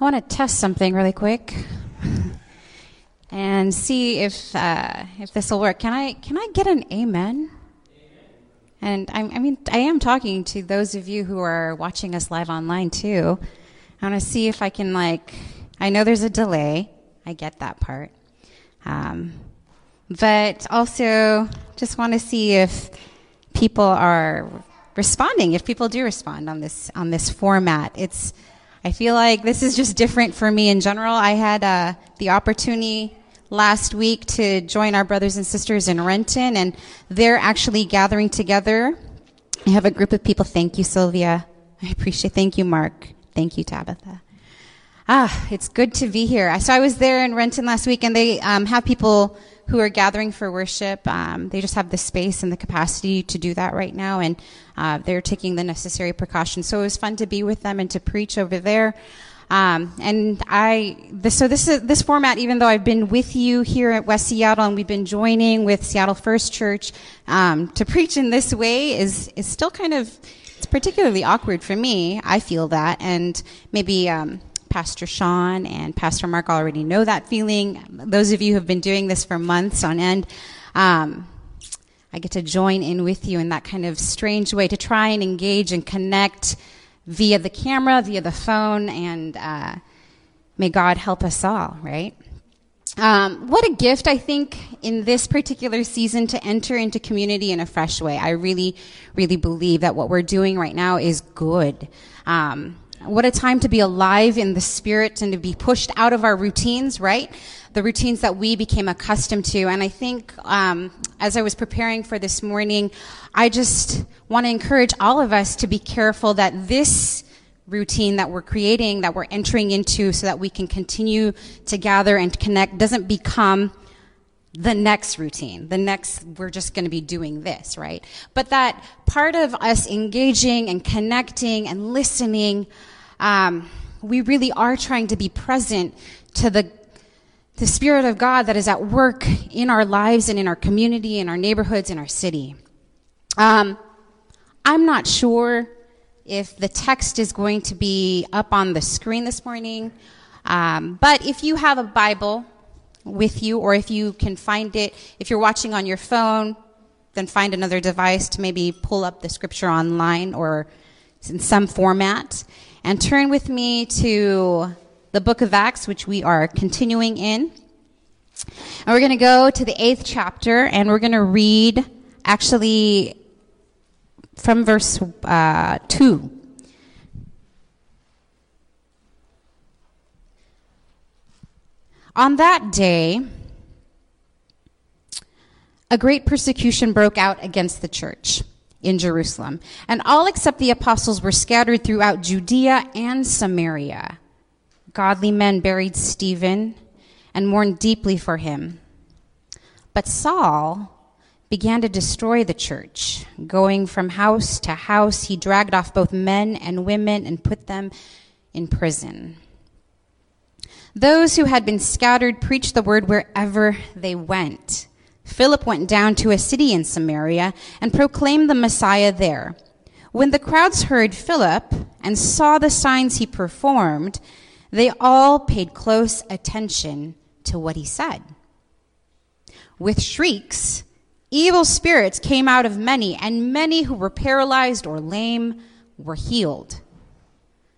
I want to test something really quick and see if uh, if this will work. Can I can I get an amen? And I, I mean, I am talking to those of you who are watching us live online too. I want to see if I can like. I know there's a delay. I get that part. Um, but also, just want to see if people are responding. If people do respond on this on this format, it's I feel like this is just different for me in general. I had uh, the opportunity last week to join our brothers and sisters in Renton, and they're actually gathering together. I have a group of people. Thank you, Sylvia. I appreciate. Thank you, Mark. Thank you, Tabitha. Ah, it's good to be here. So I was there in Renton last week, and they um, have people who are gathering for worship. Um, they just have the space and the capacity to do that right now, and uh, they're taking the necessary precautions. So it was fun to be with them and to preach over there. Um, and I, this, so this is this format. Even though I've been with you here at West Seattle, and we've been joining with Seattle First Church um, to preach in this way, is is still kind of it's particularly awkward for me. I feel that, and maybe um, Pastor Sean and Pastor Mark already know that feeling. Those of you who have been doing this for months on end, um, I get to join in with you in that kind of strange way to try and engage and connect via the camera, via the phone, and uh, may God help us all, right? Um, what a gift, I think, in this particular season to enter into community in a fresh way. I really, really believe that what we're doing right now is good. Um, what a time to be alive in the spirit and to be pushed out of our routines, right? The routines that we became accustomed to. And I think um, as I was preparing for this morning, I just want to encourage all of us to be careful that this routine that we're creating, that we're entering into so that we can continue to gather and connect doesn't become the next routine, the next, we're just going to be doing this, right? But that part of us engaging and connecting and listening, um, we really are trying to be present to the the Spirit of God that is at work in our lives and in our community, in our neighborhoods, in our city. Um, I'm not sure if the text is going to be up on the screen this morning, um, but if you have a Bible, with you, or if you can find it, if you're watching on your phone, then find another device to maybe pull up the scripture online or in some format. And turn with me to the book of Acts, which we are continuing in. And we're going to go to the eighth chapter, and we're going to read actually from verse uh, 2. On that day, a great persecution broke out against the church in Jerusalem, and all except the apostles were scattered throughout Judea and Samaria. Godly men buried Stephen and mourned deeply for him. But Saul began to destroy the church. Going from house to house, he dragged off both men and women and put them in prison. Those who had been scattered preached the word wherever they went. Philip went down to a city in Samaria and proclaimed the Messiah there. When the crowds heard Philip and saw the signs he performed, they all paid close attention to what he said. With shrieks, evil spirits came out of many, and many who were paralyzed or lame were healed.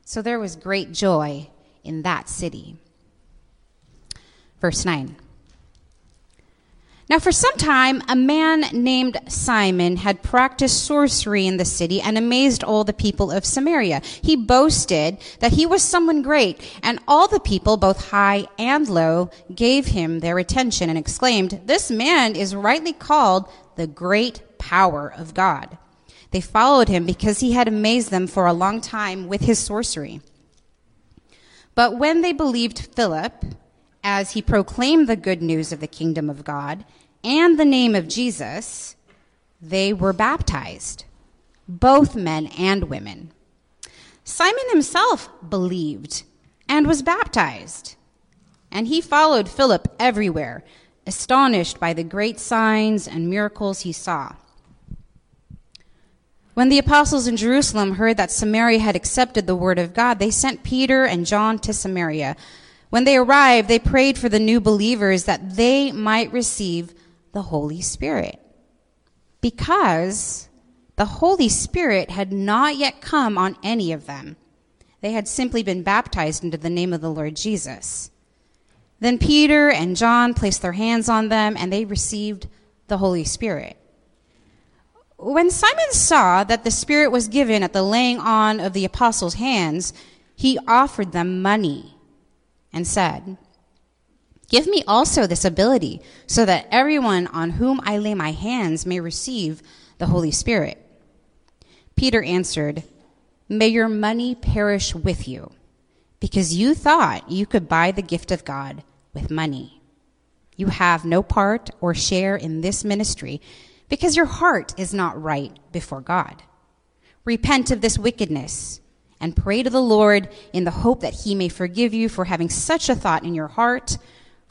So there was great joy in that city. Verse 9. Now, for some time, a man named Simon had practiced sorcery in the city and amazed all the people of Samaria. He boasted that he was someone great, and all the people, both high and low, gave him their attention and exclaimed, This man is rightly called the great power of God. They followed him because he had amazed them for a long time with his sorcery. But when they believed Philip, as he proclaimed the good news of the kingdom of God and the name of Jesus, they were baptized, both men and women. Simon himself believed and was baptized, and he followed Philip everywhere, astonished by the great signs and miracles he saw. When the apostles in Jerusalem heard that Samaria had accepted the word of God, they sent Peter and John to Samaria. When they arrived, they prayed for the new believers that they might receive the Holy Spirit. Because the Holy Spirit had not yet come on any of them. They had simply been baptized into the name of the Lord Jesus. Then Peter and John placed their hands on them and they received the Holy Spirit. When Simon saw that the Spirit was given at the laying on of the apostles' hands, he offered them money and said, Give me also this ability, so that everyone on whom I lay my hands may receive the Holy Spirit. Peter answered, May your money perish with you, because you thought you could buy the gift of God with money. You have no part or share in this ministry, because your heart is not right before God. Repent of this wickedness and pray to the Lord in the hope that he may forgive you for having such a thought in your heart.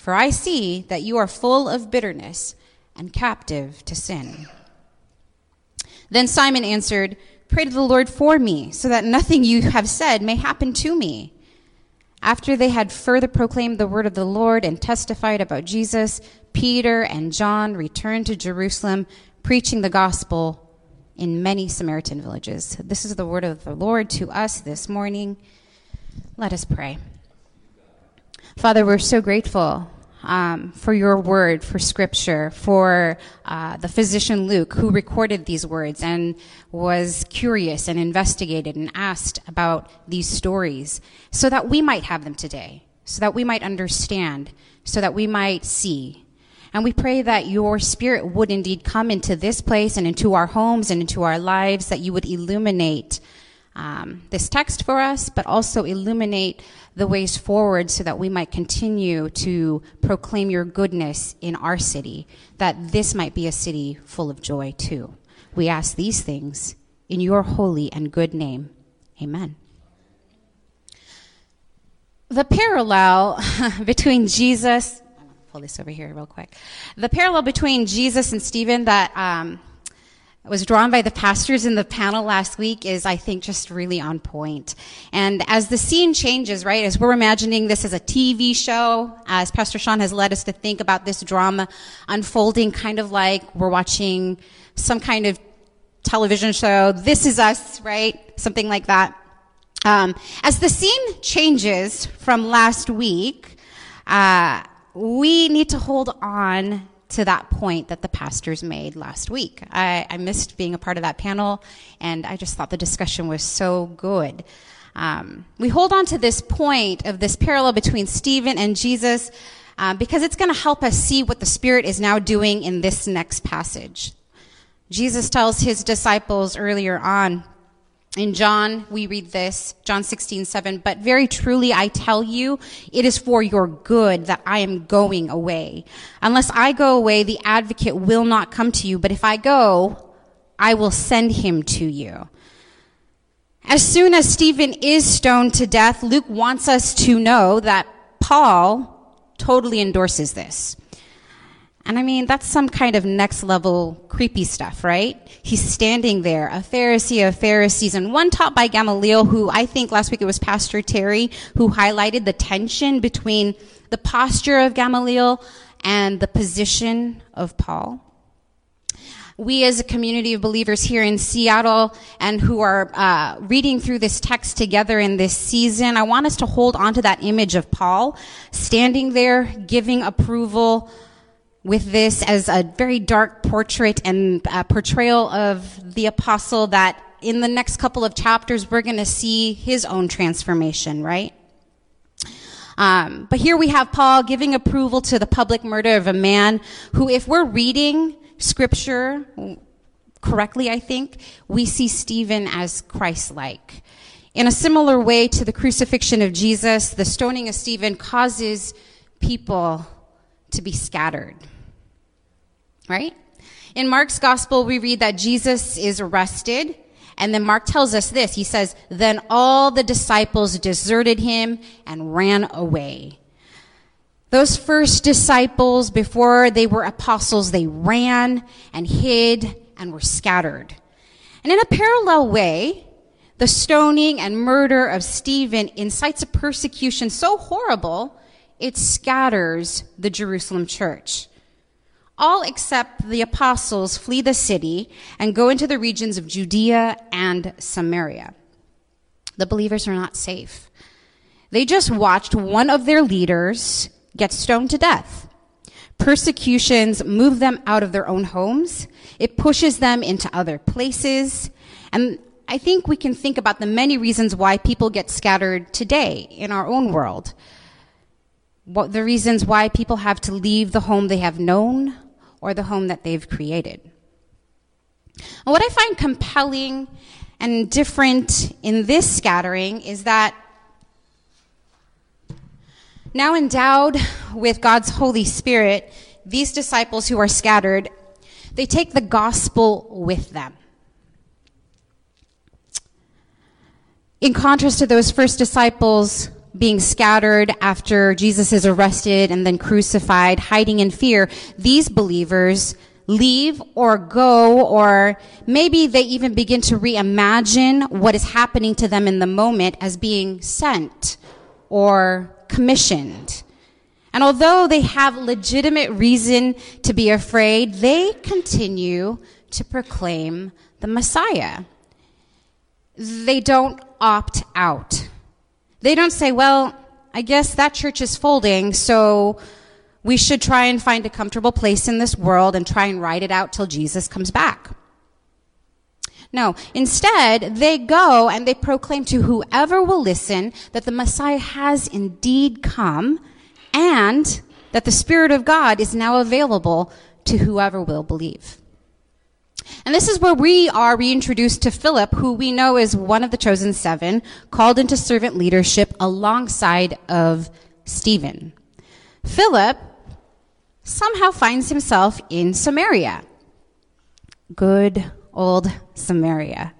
For I see that you are full of bitterness and captive to sin. Then Simon answered, Pray to the Lord for me, so that nothing you have said may happen to me. After they had further proclaimed the word of the Lord and testified about Jesus, Peter and John returned to Jerusalem, preaching the gospel in many Samaritan villages. This is the word of the Lord to us this morning. Let us pray. Father, we're so grateful um, for your word, for scripture, for uh, the physician Luke who recorded these words and was curious and investigated and asked about these stories so that we might have them today, so that we might understand, so that we might see, and we pray that your spirit would indeed come into this place and into our homes and into our lives, that you would illuminate um, this text for us, but also illuminate the ways forward so that we might continue to proclaim your goodness in our city, that this might be a city full of joy too. We ask these things in your holy and good name. Amen. The parallel between Jesus pull this over here real quick. The parallel between Jesus and Stephen that um, was drawn by the pastors in the panel last week is, I think, just really on point. And as the scene changes, right, as we're imagining this as a TV show, as Pastor Sean has led us to think about this drama unfolding kind of like we're watching some kind of television show, This Is Us, right? Something like that. Um, as the scene changes from last week, uh, we need to hold on to that point that the pastors made last week. I, I, missed being a part of that panel, and I just thought the discussion was so good. Um, we hold on to this point of this parallel between Stephen and Jesus uh, because it's going to help us see what the Spirit is now doing in this next passage. Jesus tells his disciples earlier on in John, we read this, John 16, 7, but very truly I tell you, it is for your good that I am going away. Unless I go away, the advocate will not come to you, but if I go, I will send him to you. As soon as Stephen is stoned to death, Luke wants us to know that Paul totally endorses this. And I mean, that's some kind of next level creepy stuff, right? He's standing there, a Pharisee of Pharisees, and one taught by Gamaliel, who I think last week it was Pastor Terry, who highlighted the tension between the posture of Gamaliel and the position of Paul. We as a community of believers here in Seattle and who are uh, reading through this text together in this season, I want us to hold on to that image of Paul standing there, giving approval, with this as a very dark portrait and portrayal of the apostle that in the next couple of chapters we're going to see his own transformation, right? Um, but here we have Paul giving approval to the public murder of a man who, if we're reading scripture correctly, I think, we see Stephen as Christ-like. In a similar way to the crucifixion of Jesus, the stoning of Stephen causes people to be scattered right? In Mark's gospel, we read that Jesus is arrested. And then Mark tells us this. He says, then all the disciples deserted him and ran away. Those first disciples, before they were apostles, they ran and hid and were scattered. And in a parallel way, the stoning and murder of Stephen incites a persecution so horrible it scatters the Jerusalem church. All except the apostles flee the city and go into the regions of Judea and Samaria. The believers are not safe. They just watched one of their leaders get stoned to death. Persecutions move them out of their own homes. It pushes them into other places. And I think we can think about the many reasons why people get scattered today in our own world. What the reasons why people have to leave the home they have known or the home that they've created. And what I find compelling and different in this scattering is that now endowed with God's Holy Spirit, these disciples who are scattered, they take the gospel with them. In contrast to those first disciples being scattered after Jesus is arrested and then crucified, hiding in fear, these believers leave or go, or maybe they even begin to reimagine what is happening to them in the moment as being sent or commissioned. And although they have legitimate reason to be afraid, they continue to proclaim the Messiah. They don't opt out. They don't say, well, I guess that church is folding, so we should try and find a comfortable place in this world and try and ride it out till Jesus comes back. No, instead, they go and they proclaim to whoever will listen that the Messiah has indeed come and that the Spirit of God is now available to whoever will believe. And this is where we are reintroduced to Philip, who we know is one of the chosen seven, called into servant leadership alongside of Stephen. Philip somehow finds himself in Samaria. Good old Samaria.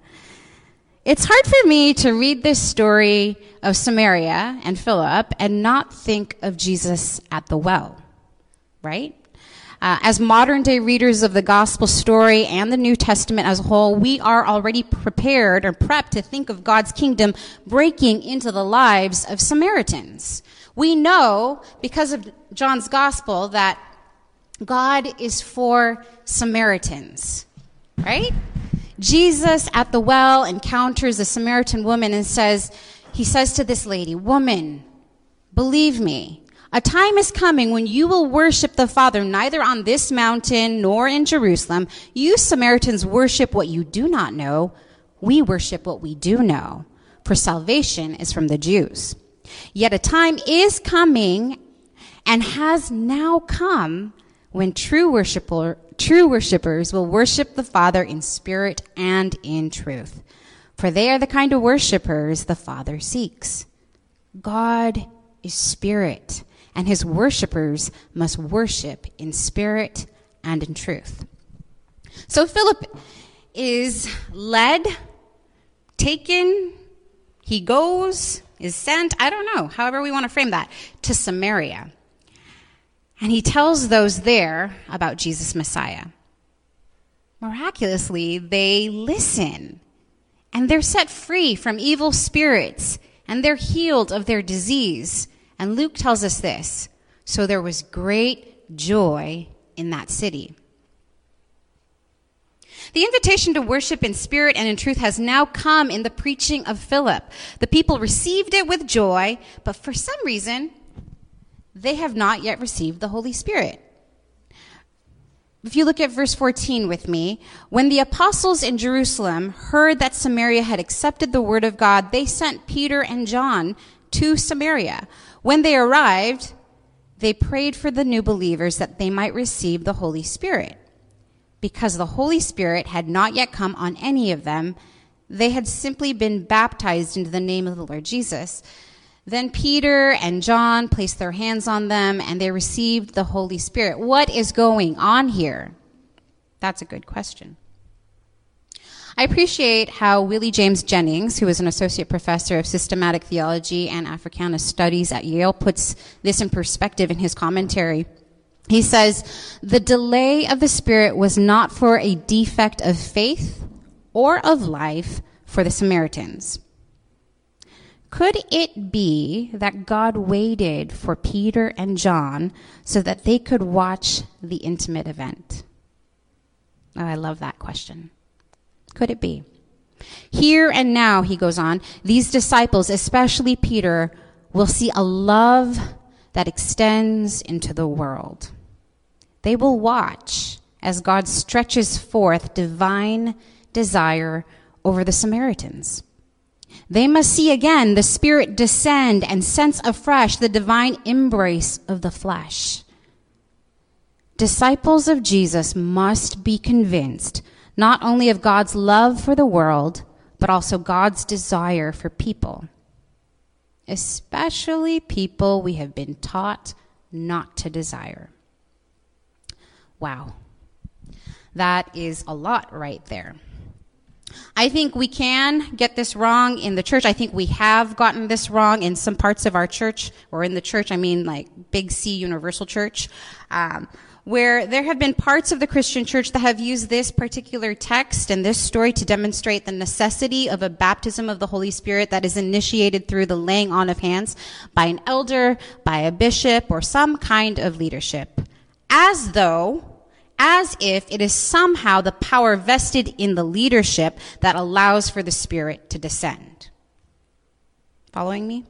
It's hard for me to read this story of Samaria and Philip and not think of Jesus at the well, right? Uh, as modern day readers of the gospel story and the New Testament as a whole, we are already prepared or prepped to think of God's kingdom breaking into the lives of Samaritans. We know, because of John's gospel, that God is for Samaritans, right? Jesus at the well encounters a Samaritan woman and says, he says to this lady, woman, believe me, a time is coming when you will worship the Father neither on this mountain nor in Jerusalem. You Samaritans worship what you do not know. We worship what we do know, for salvation is from the Jews. Yet a time is coming and has now come when true worshiper, true worshipers will worship the Father in spirit and in truth. For they are the kind of worshipers the Father seeks. God is spirit and his worshippers must worship in spirit and in truth. So Philip is led, taken, he goes, is sent, I don't know, however we want to frame that, to Samaria. And he tells those there about Jesus Messiah. Miraculously, they listen and they're set free from evil spirits and they're healed of their disease and Luke tells us this so there was great joy in that city. The invitation to worship in spirit and in truth has now come in the preaching of Philip. The people received it with joy, but for some reason, they have not yet received the Holy Spirit. If you look at verse 14 with me, when the apostles in Jerusalem heard that Samaria had accepted the word of God, they sent Peter and John to Samaria. When they arrived, they prayed for the new believers that they might receive the Holy Spirit. Because the Holy Spirit had not yet come on any of them, they had simply been baptized into the name of the Lord Jesus. Then Peter and John placed their hands on them and they received the Holy Spirit. What is going on here? That's a good question. I appreciate how Willie James Jennings, who is an associate professor of systematic theology and Africana studies at Yale, puts this in perspective in his commentary. He says, the delay of the Spirit was not for a defect of faith or of life for the Samaritans. Could it be that God waited for Peter and John so that they could watch the intimate event? Oh, I love that question. Could it be? Here and now, he goes on, these disciples, especially Peter, will see a love that extends into the world. They will watch as God stretches forth divine desire over the Samaritans. They must see again the Spirit descend and sense afresh the divine embrace of the flesh. Disciples of Jesus must be convinced not only of God's love for the world, but also God's desire for people, especially people we have been taught not to desire. Wow. That is a lot right there. I think we can get this wrong in the church. I think we have gotten this wrong in some parts of our church, or in the church, I mean like Big C Universal Church, um, where there have been parts of the Christian church that have used this particular text and this story to demonstrate the necessity of a baptism of the Holy Spirit that is initiated through the laying on of hands by an elder, by a bishop, or some kind of leadership. As though as if it is somehow the power vested in the leadership that allows for the Spirit to descend. Following me?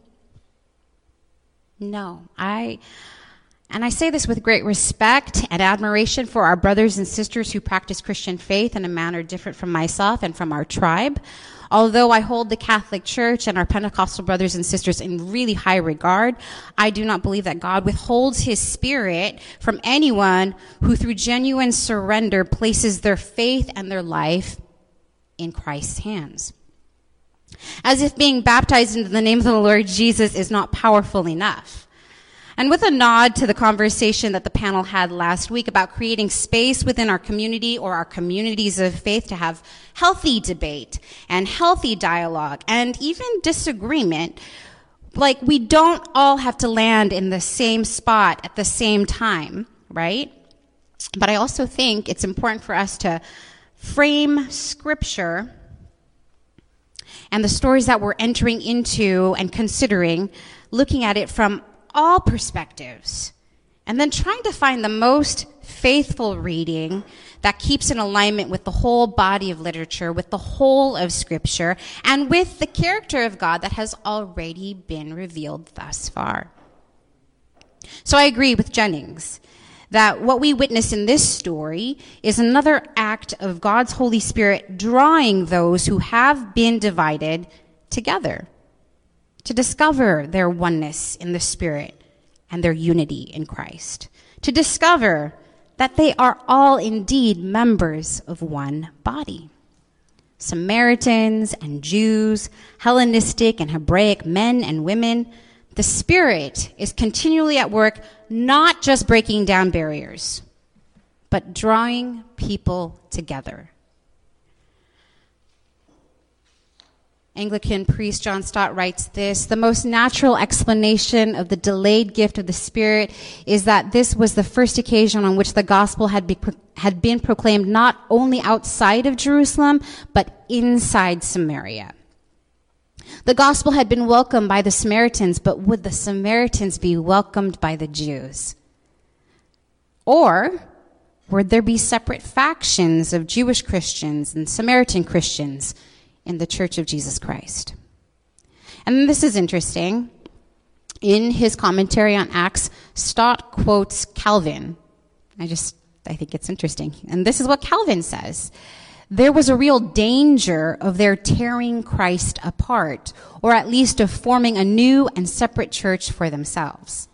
No, I, and I say this with great respect and admiration for our brothers and sisters who practice Christian faith in a manner different from myself and from our tribe. Although I hold the Catholic Church and our Pentecostal brothers and sisters in really high regard, I do not believe that God withholds his spirit from anyone who through genuine surrender places their faith and their life in Christ's hands. As if being baptized into the name of the Lord Jesus is not powerful enough. And with a nod to the conversation that the panel had last week about creating space within our community or our communities of faith to have healthy debate and healthy dialogue and even disagreement, like we don't all have to land in the same spot at the same time, right? But I also think it's important for us to frame scripture and the stories that we're entering into and considering, looking at it from all perspectives, and then trying to find the most faithful reading that keeps in alignment with the whole body of literature, with the whole of Scripture, and with the character of God that has already been revealed thus far. So I agree with Jennings that what we witness in this story is another act of God's Holy Spirit drawing those who have been divided together to discover their oneness in the Spirit and their unity in Christ, to discover that they are all indeed members of one body. Samaritans and Jews, Hellenistic and Hebraic men and women, the Spirit is continually at work, not just breaking down barriers, but drawing people together Anglican priest John Stott writes this The most natural explanation of the delayed gift of the Spirit is that this was the first occasion on which the gospel had, be, had been proclaimed not only outside of Jerusalem, but inside Samaria. The gospel had been welcomed by the Samaritans, but would the Samaritans be welcomed by the Jews? Or would there be separate factions of Jewish Christians and Samaritan Christians? In the Church of Jesus Christ. And this is interesting. In his commentary on Acts, Stott quotes Calvin. I just, I think it's interesting. And this is what Calvin says. There was a real danger of their tearing Christ apart, or at least of forming a new and separate church for themselves.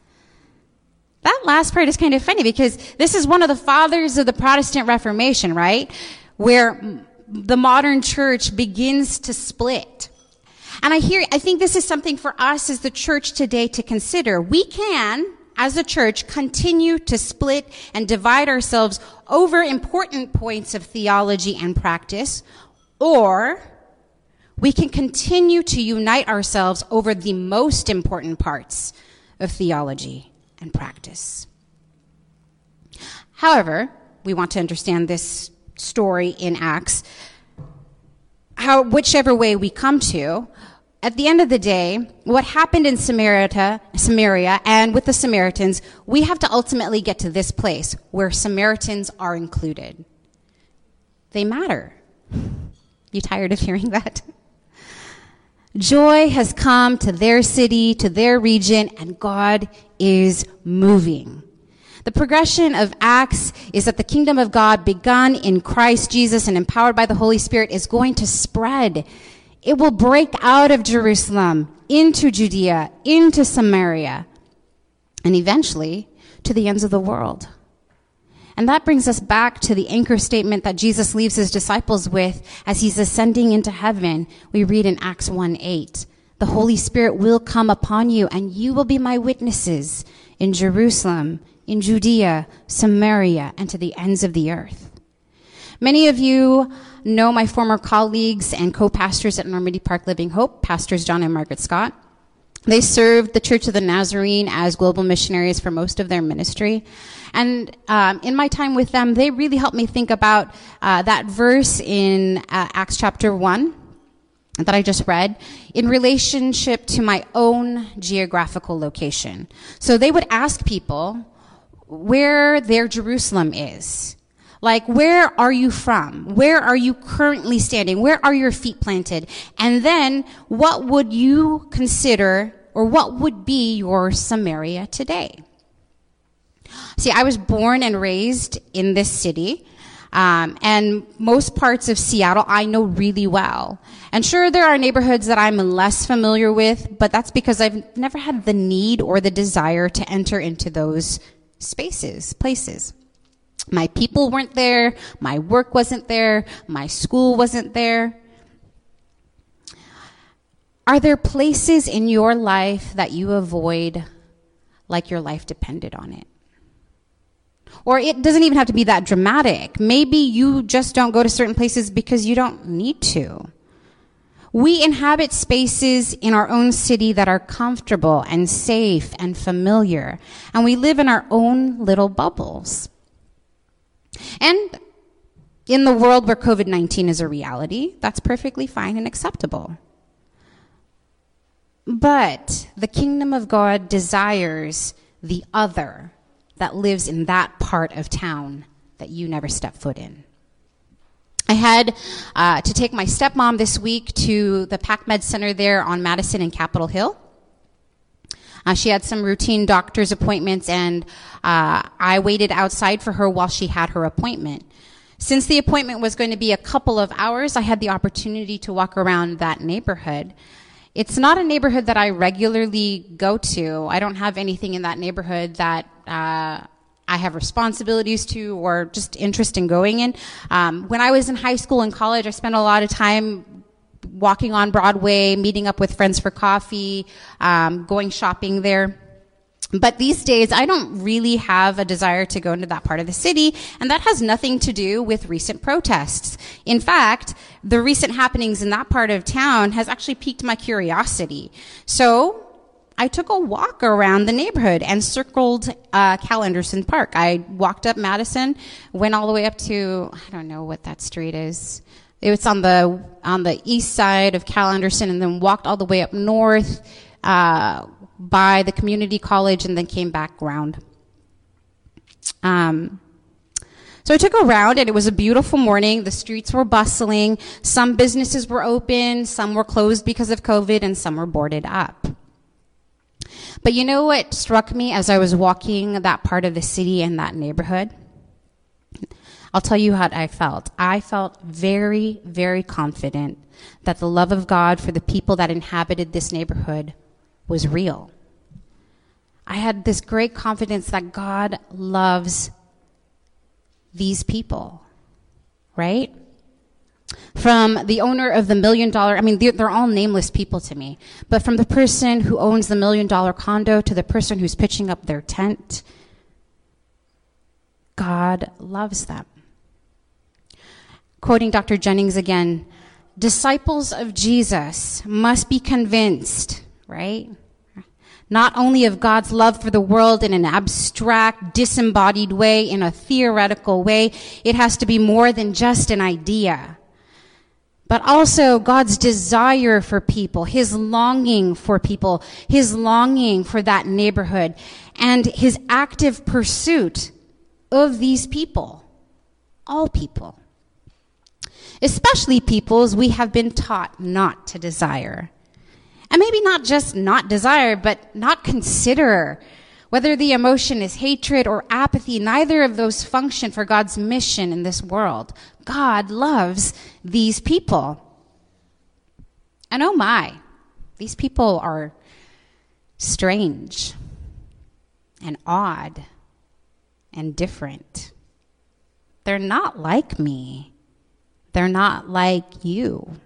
That last part is kind of funny because this is one of the fathers of the Protestant Reformation, right? Where the modern church begins to split. And I hear, I think this is something for us as the church today to consider. We can, as a church, continue to split and divide ourselves over important points of theology and practice, or we can continue to unite ourselves over the most important parts of theology and practice. However, we want to understand this story in Acts, how, whichever way we come to, at the end of the day, what happened in Samaria, Samaria and with the Samaritans, we have to ultimately get to this place where Samaritans are included. They matter. You tired of hearing that? Joy has come to their city, to their region, and God is moving. The progression of Acts is that the kingdom of God, begun in Christ Jesus and empowered by the Holy Spirit, is going to spread. It will break out of Jerusalem into Judea, into Samaria, and eventually to the ends of the world. And that brings us back to the anchor statement that Jesus leaves his disciples with as he's ascending into heaven. We read in Acts 1 8. The Holy Spirit will come upon you and you will be my witnesses in Jerusalem, in Judea, Samaria, and to the ends of the earth. Many of you know my former colleagues and co-pastors at Normandy Park Living Hope, Pastors John and Margaret Scott. They served the Church of the Nazarene as global missionaries for most of their ministry. And um, in my time with them, they really helped me think about uh, that verse in uh, Acts chapter 1 that I just read in relationship to my own geographical location. So they would ask people where their Jerusalem is. Like, where are you from? Where are you currently standing? Where are your feet planted? And then, what would you consider, or what would be your Samaria today? See, I was born and raised in this city. Um, and most parts of Seattle I know really well. And sure, there are neighborhoods that I'm less familiar with, but that's because I've never had the need or the desire to enter into those spaces, places. My people weren't there, my work wasn't there, my school wasn't there. Are there places in your life that you avoid like your life depended on it? Or it doesn't even have to be that dramatic. Maybe you just don't go to certain places because you don't need to. We inhabit spaces in our own city that are comfortable and safe and familiar, and we live in our own little bubbles. And in the world where COVID 19 is a reality, that's perfectly fine and acceptable. But the kingdom of God desires the other that lives in that part of town that you never step foot in. I had uh, to take my stepmom this week to the PacMed Center there on Madison and Capitol Hill. Uh, she had some routine doctor's appointments, and uh, I waited outside for her while she had her appointment. Since the appointment was going to be a couple of hours, I had the opportunity to walk around that neighborhood. It's not a neighborhood that I regularly go to. I don't have anything in that neighborhood that uh, I have responsibilities to or just interest in going in. Um, when I was in high school and college, I spent a lot of time walking on Broadway, meeting up with friends for coffee, um, going shopping there. But these days, I don't really have a desire to go into that part of the city, and that has nothing to do with recent protests. In fact, the recent happenings in that part of town has actually piqued my curiosity. So, I took a walk around the neighborhood and circled uh, Cal Anderson Park. I walked up Madison, went all the way up to I don't know what that street is. It was on the on the east side of Cal Anderson, and then walked all the way up north. Uh, by the community college and then came back around. Um, so I took a round and it was a beautiful morning. The streets were bustling. Some businesses were open, some were closed because of COVID, and some were boarded up. But you know what struck me as I was walking that part of the city and that neighborhood? I'll tell you how I felt. I felt very, very confident that the love of God for the people that inhabited this neighborhood was real. I had this great confidence that God loves these people, right? From the owner of the million dollar, I mean, they're, they're, all nameless people to me, but from the person who owns the million dollar condo to the person who's pitching up their tent, God loves them. Quoting Dr. Jennings again, disciples of Jesus must be convinced right? Not only of God's love for the world in an abstract, disembodied way, in a theoretical way, it has to be more than just an idea. But also God's desire for people, his longing for people, his longing for that neighborhood, and his active pursuit of these people, all people, especially peoples we have been taught not to desire. And maybe not just not desire, but not consider. Whether the emotion is hatred or apathy, neither of those function for God's mission in this world. God loves these people. And oh my, these people are strange and odd and different. They're not like me. They're not like you.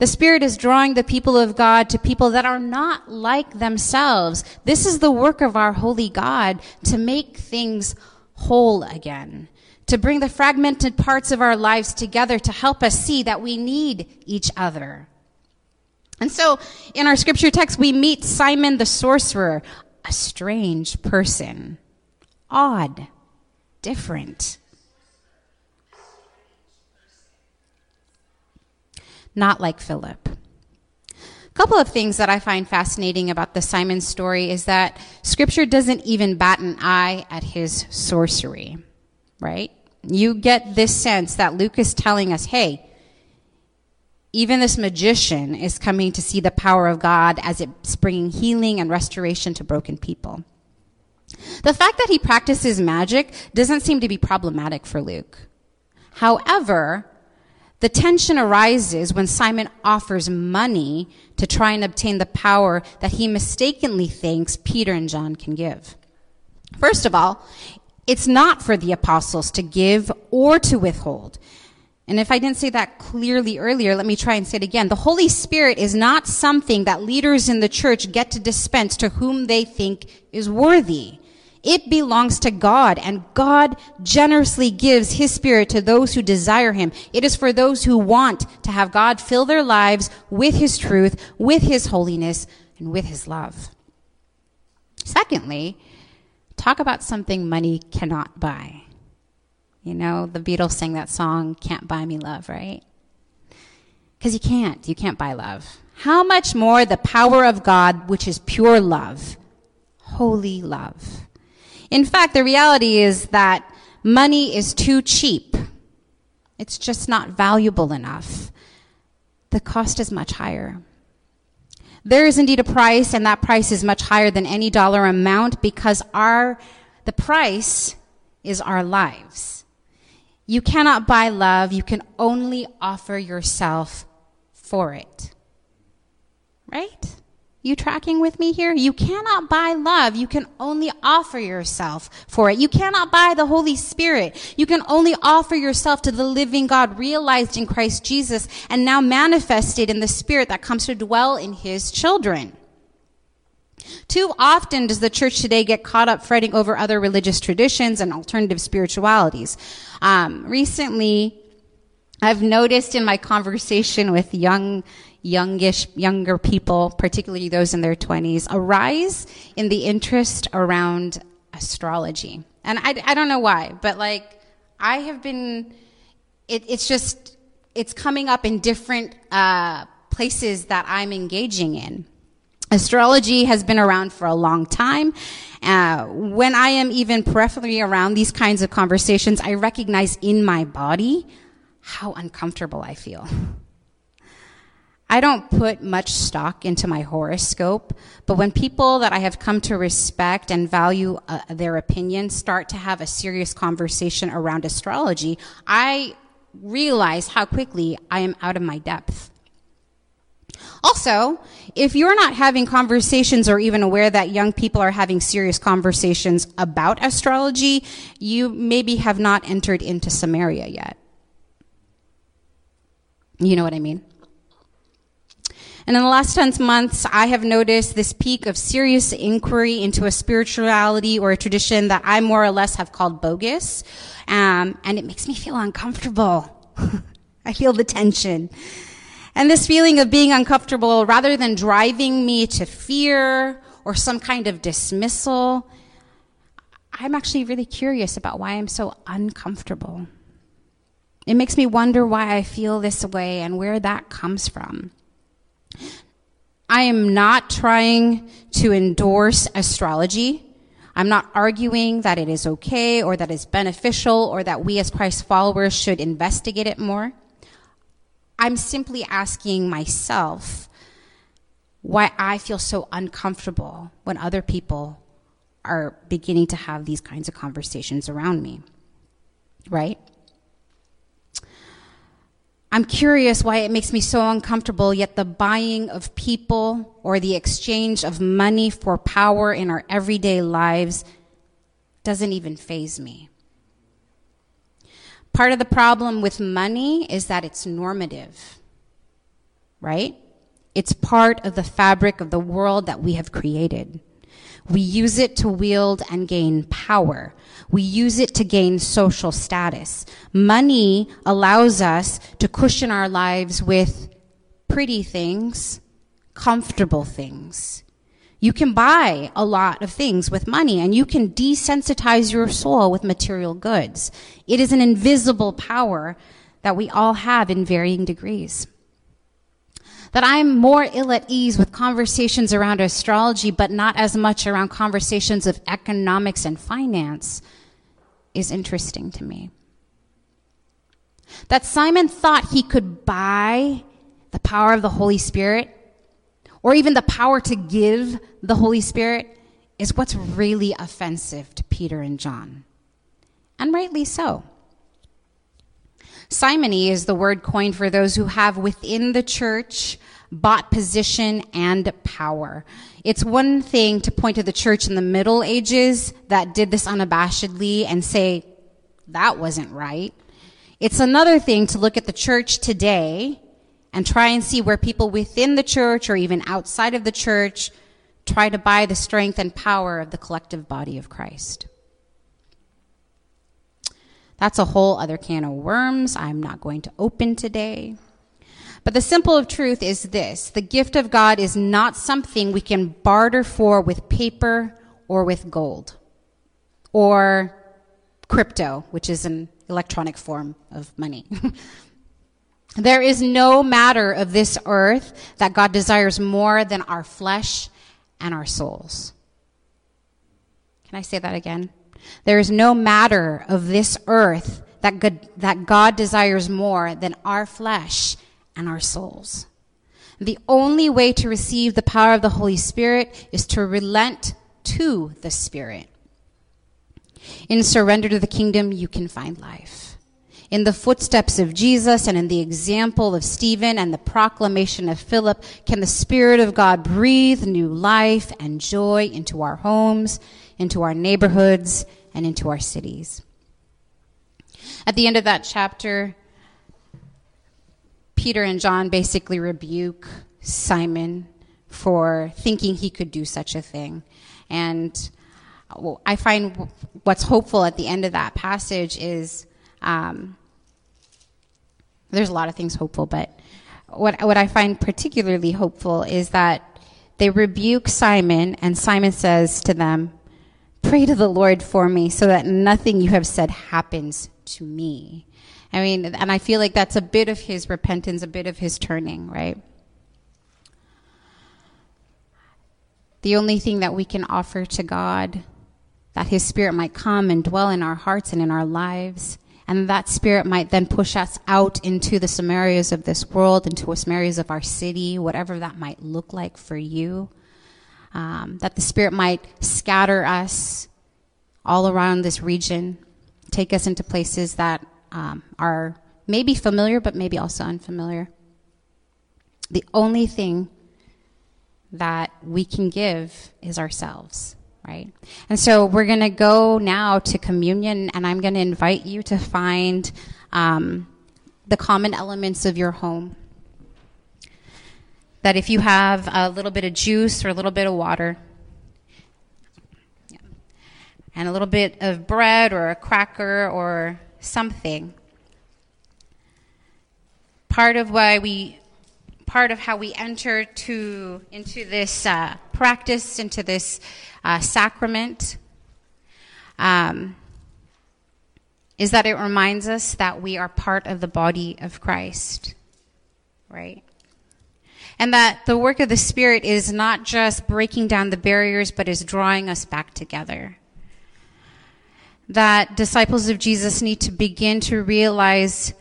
The Spirit is drawing the people of God to people that are not like themselves. This is the work of our holy God to make things whole again, to bring the fragmented parts of our lives together to help us see that we need each other. And so in our scripture text, we meet Simon the sorcerer, a strange person, odd, different. Not like Philip. A couple of things that I find fascinating about the Simon story is that scripture doesn't even bat an eye at his sorcery, right? You get this sense that Luke is telling us, hey, even this magician is coming to see the power of God as it's bringing healing and restoration to broken people. The fact that he practices magic doesn't seem to be problematic for Luke. However, the tension arises when Simon offers money to try and obtain the power that he mistakenly thinks Peter and John can give. First of all, it's not for the apostles to give or to withhold. And if I didn't say that clearly earlier, let me try and say it again. The Holy Spirit is not something that leaders in the church get to dispense to whom they think is worthy. It belongs to God, and God generously gives His Spirit to those who desire Him. It is for those who want to have God fill their lives with His truth, with His holiness, and with His love. Secondly, talk about something money cannot buy. You know, the Beatles sang that song, Can't Buy Me Love, right? Because you can't. You can't buy love. How much more the power of God, which is pure love, holy love. In fact, the reality is that money is too cheap. It's just not valuable enough. The cost is much higher. There is indeed a price, and that price is much higher than any dollar amount because our, the price is our lives. You cannot buy love. You can only offer yourself for it. Right? You tracking with me here? You cannot buy love. You can only offer yourself for it. You cannot buy the Holy Spirit. You can only offer yourself to the living God realized in Christ Jesus and now manifested in the Spirit that comes to dwell in His children. Too often does the church today get caught up fretting over other religious traditions and alternative spiritualities. Um, recently, I've noticed in my conversation with young, youngish, younger people, particularly those in their 20s, a rise in the interest around astrology. And I, I don't know why, but like, I have been, it, it's just, it's coming up in different uh, places that I'm engaging in. Astrology has been around for a long time. Uh, when I am even peripherally around these kinds of conversations, I recognize in my body how uncomfortable I feel. I don't put much stock into my horoscope, but when people that I have come to respect and value uh, their opinion start to have a serious conversation around astrology, I realize how quickly I am out of my depth. Also, if you're not having conversations or even aware that young people are having serious conversations about astrology, you maybe have not entered into Samaria yet. You know what I mean? And in the last 10 months, I have noticed this peak of serious inquiry into a spirituality or a tradition that I more or less have called bogus. Um, and it makes me feel uncomfortable. I feel the tension. And this feeling of being uncomfortable, rather than driving me to fear or some kind of dismissal, I'm actually really curious about why I'm so uncomfortable. It makes me wonder why I feel this way and where that comes from. I am not trying to endorse astrology. I'm not arguing that it is okay or that it's beneficial or that we as Christ followers should investigate it more. I'm simply asking myself why I feel so uncomfortable when other people are beginning to have these kinds of conversations around me. Right? I'm curious why it makes me so uncomfortable, yet the buying of people or the exchange of money for power in our everyday lives doesn't even faze me. Part of the problem with money is that it's normative, right? It's part of the fabric of the world that we have created. We use it to wield and gain power. We use it to gain social status. Money allows us to cushion our lives with pretty things, comfortable things. You can buy a lot of things with money and you can desensitize your soul with material goods. It is an invisible power that we all have in varying degrees that I'm more ill at ease with conversations around astrology, but not as much around conversations of economics and finance is interesting to me. That Simon thought he could buy the power of the Holy Spirit or even the power to give the Holy Spirit is what's really offensive to Peter and John. And rightly so. Simony is the word coined for those who have within the church bought position and power. It's one thing to point to the church in the Middle Ages that did this unabashedly and say, that wasn't right. It's another thing to look at the church today and try and see where people within the church or even outside of the church try to buy the strength and power of the collective body of Christ. That's a whole other can of worms I'm not going to open today. But the simple of truth is this the gift of God is not something we can barter for with paper or with gold or crypto, which is an electronic form of money. there is no matter of this earth that God desires more than our flesh and our souls. Can I say that again? There is no matter of this earth that God, that God desires more than our flesh and our souls. The only way to receive the power of the Holy Spirit is to relent to the Spirit. In surrender to the kingdom, you can find life. In the footsteps of Jesus and in the example of Stephen and the proclamation of Philip, can the Spirit of God breathe new life and joy into our homes, into our neighborhoods, and into our cities. At the end of that chapter, Peter and John basically rebuke Simon for thinking he could do such a thing. And I find what's hopeful at the end of that passage is um, there's a lot of things hopeful, but what, what I find particularly hopeful is that they rebuke Simon, and Simon says to them, Pray to the Lord for me so that nothing you have said happens to me. I mean, and I feel like that's a bit of his repentance, a bit of his turning, right? The only thing that we can offer to God, that his spirit might come and dwell in our hearts and in our lives, and that spirit might then push us out into the Samarias of this world, into the Samarias of our city, whatever that might look like for you um, that the Spirit might scatter us all around this region, take us into places that um, are maybe familiar, but maybe also unfamiliar. The only thing that we can give is ourselves, right? And so we're going to go now to communion, and I'm going to invite you to find um, the common elements of your home that if you have a little bit of juice or a little bit of water, and a little bit of bread or a cracker or something, part of why we part of how we enter to into this uh, practice into this uh, sacrament um, is that it reminds us that we are part of the body of Christ, right? And that the work of the Spirit is not just breaking down the barriers, but is drawing us back together. That disciples of Jesus need to begin to realize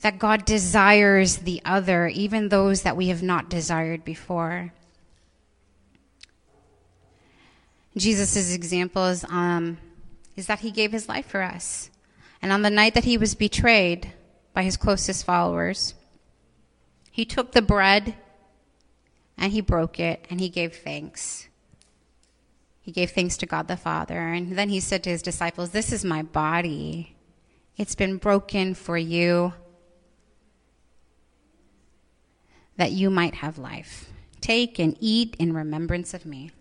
that God desires the other, even those that we have not desired before. Jesus' example is, um, is that he gave his life for us. And on the night that he was betrayed by his closest followers, he took the bread and he broke it and he gave thanks. He gave thanks to God the Father. And then he said to his disciples, This is my body. It's been broken for you that you might have life. Take and eat in remembrance of me.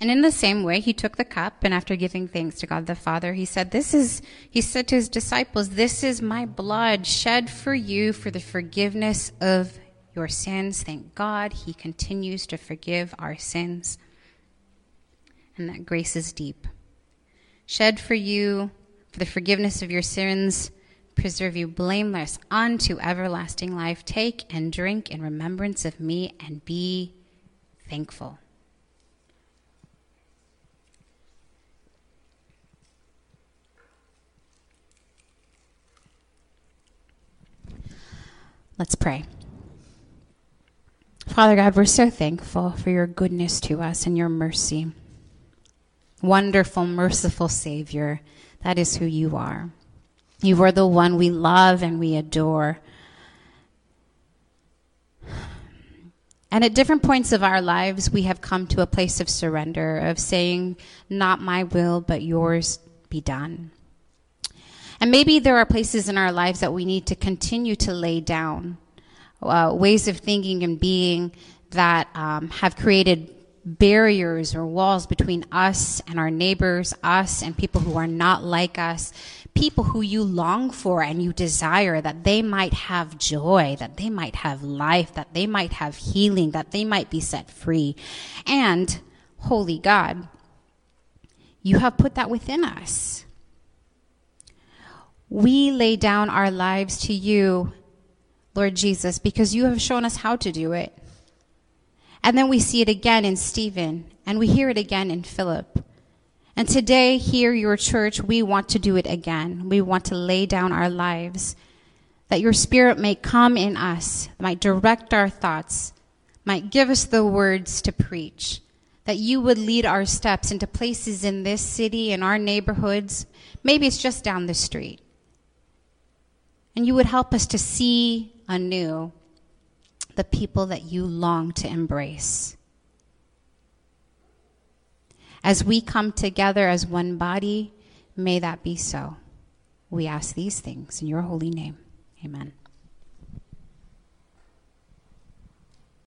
And in the same way, he took the cup, and after giving thanks to God the Father, he said, This is, he said to his disciples, This is my blood shed for you for the forgiveness of your sins. Thank God he continues to forgive our sins. And that grace is deep. Shed for you for the forgiveness of your sins, preserve you blameless unto everlasting life. Take and drink in remembrance of me and be thankful. Let's pray. Father God, we're so thankful for your goodness to us and your mercy. Wonderful, merciful Savior, that is who you are. You are the one we love and we adore. And at different points of our lives, we have come to a place of surrender, of saying, Not my will, but yours be done. And maybe there are places in our lives that we need to continue to lay down uh, ways of thinking and being that um, have created barriers or walls between us and our neighbors, us and people who are not like us, people who you long for and you desire that they might have joy, that they might have life, that they might have healing, that they might be set free. And, Holy God, you have put that within us we lay down our lives to you, Lord Jesus, because you have shown us how to do it. And then we see it again in Stephen, and we hear it again in Philip. And today, here, your church, we want to do it again. We want to lay down our lives, that your spirit may come in us, might direct our thoughts, might give us the words to preach, that you would lead our steps into places in this city, in our neighborhoods. Maybe it's just down the street and you would help us to see anew the people that you long to embrace. As we come together as one body, may that be so. We ask these things in your holy name. Amen.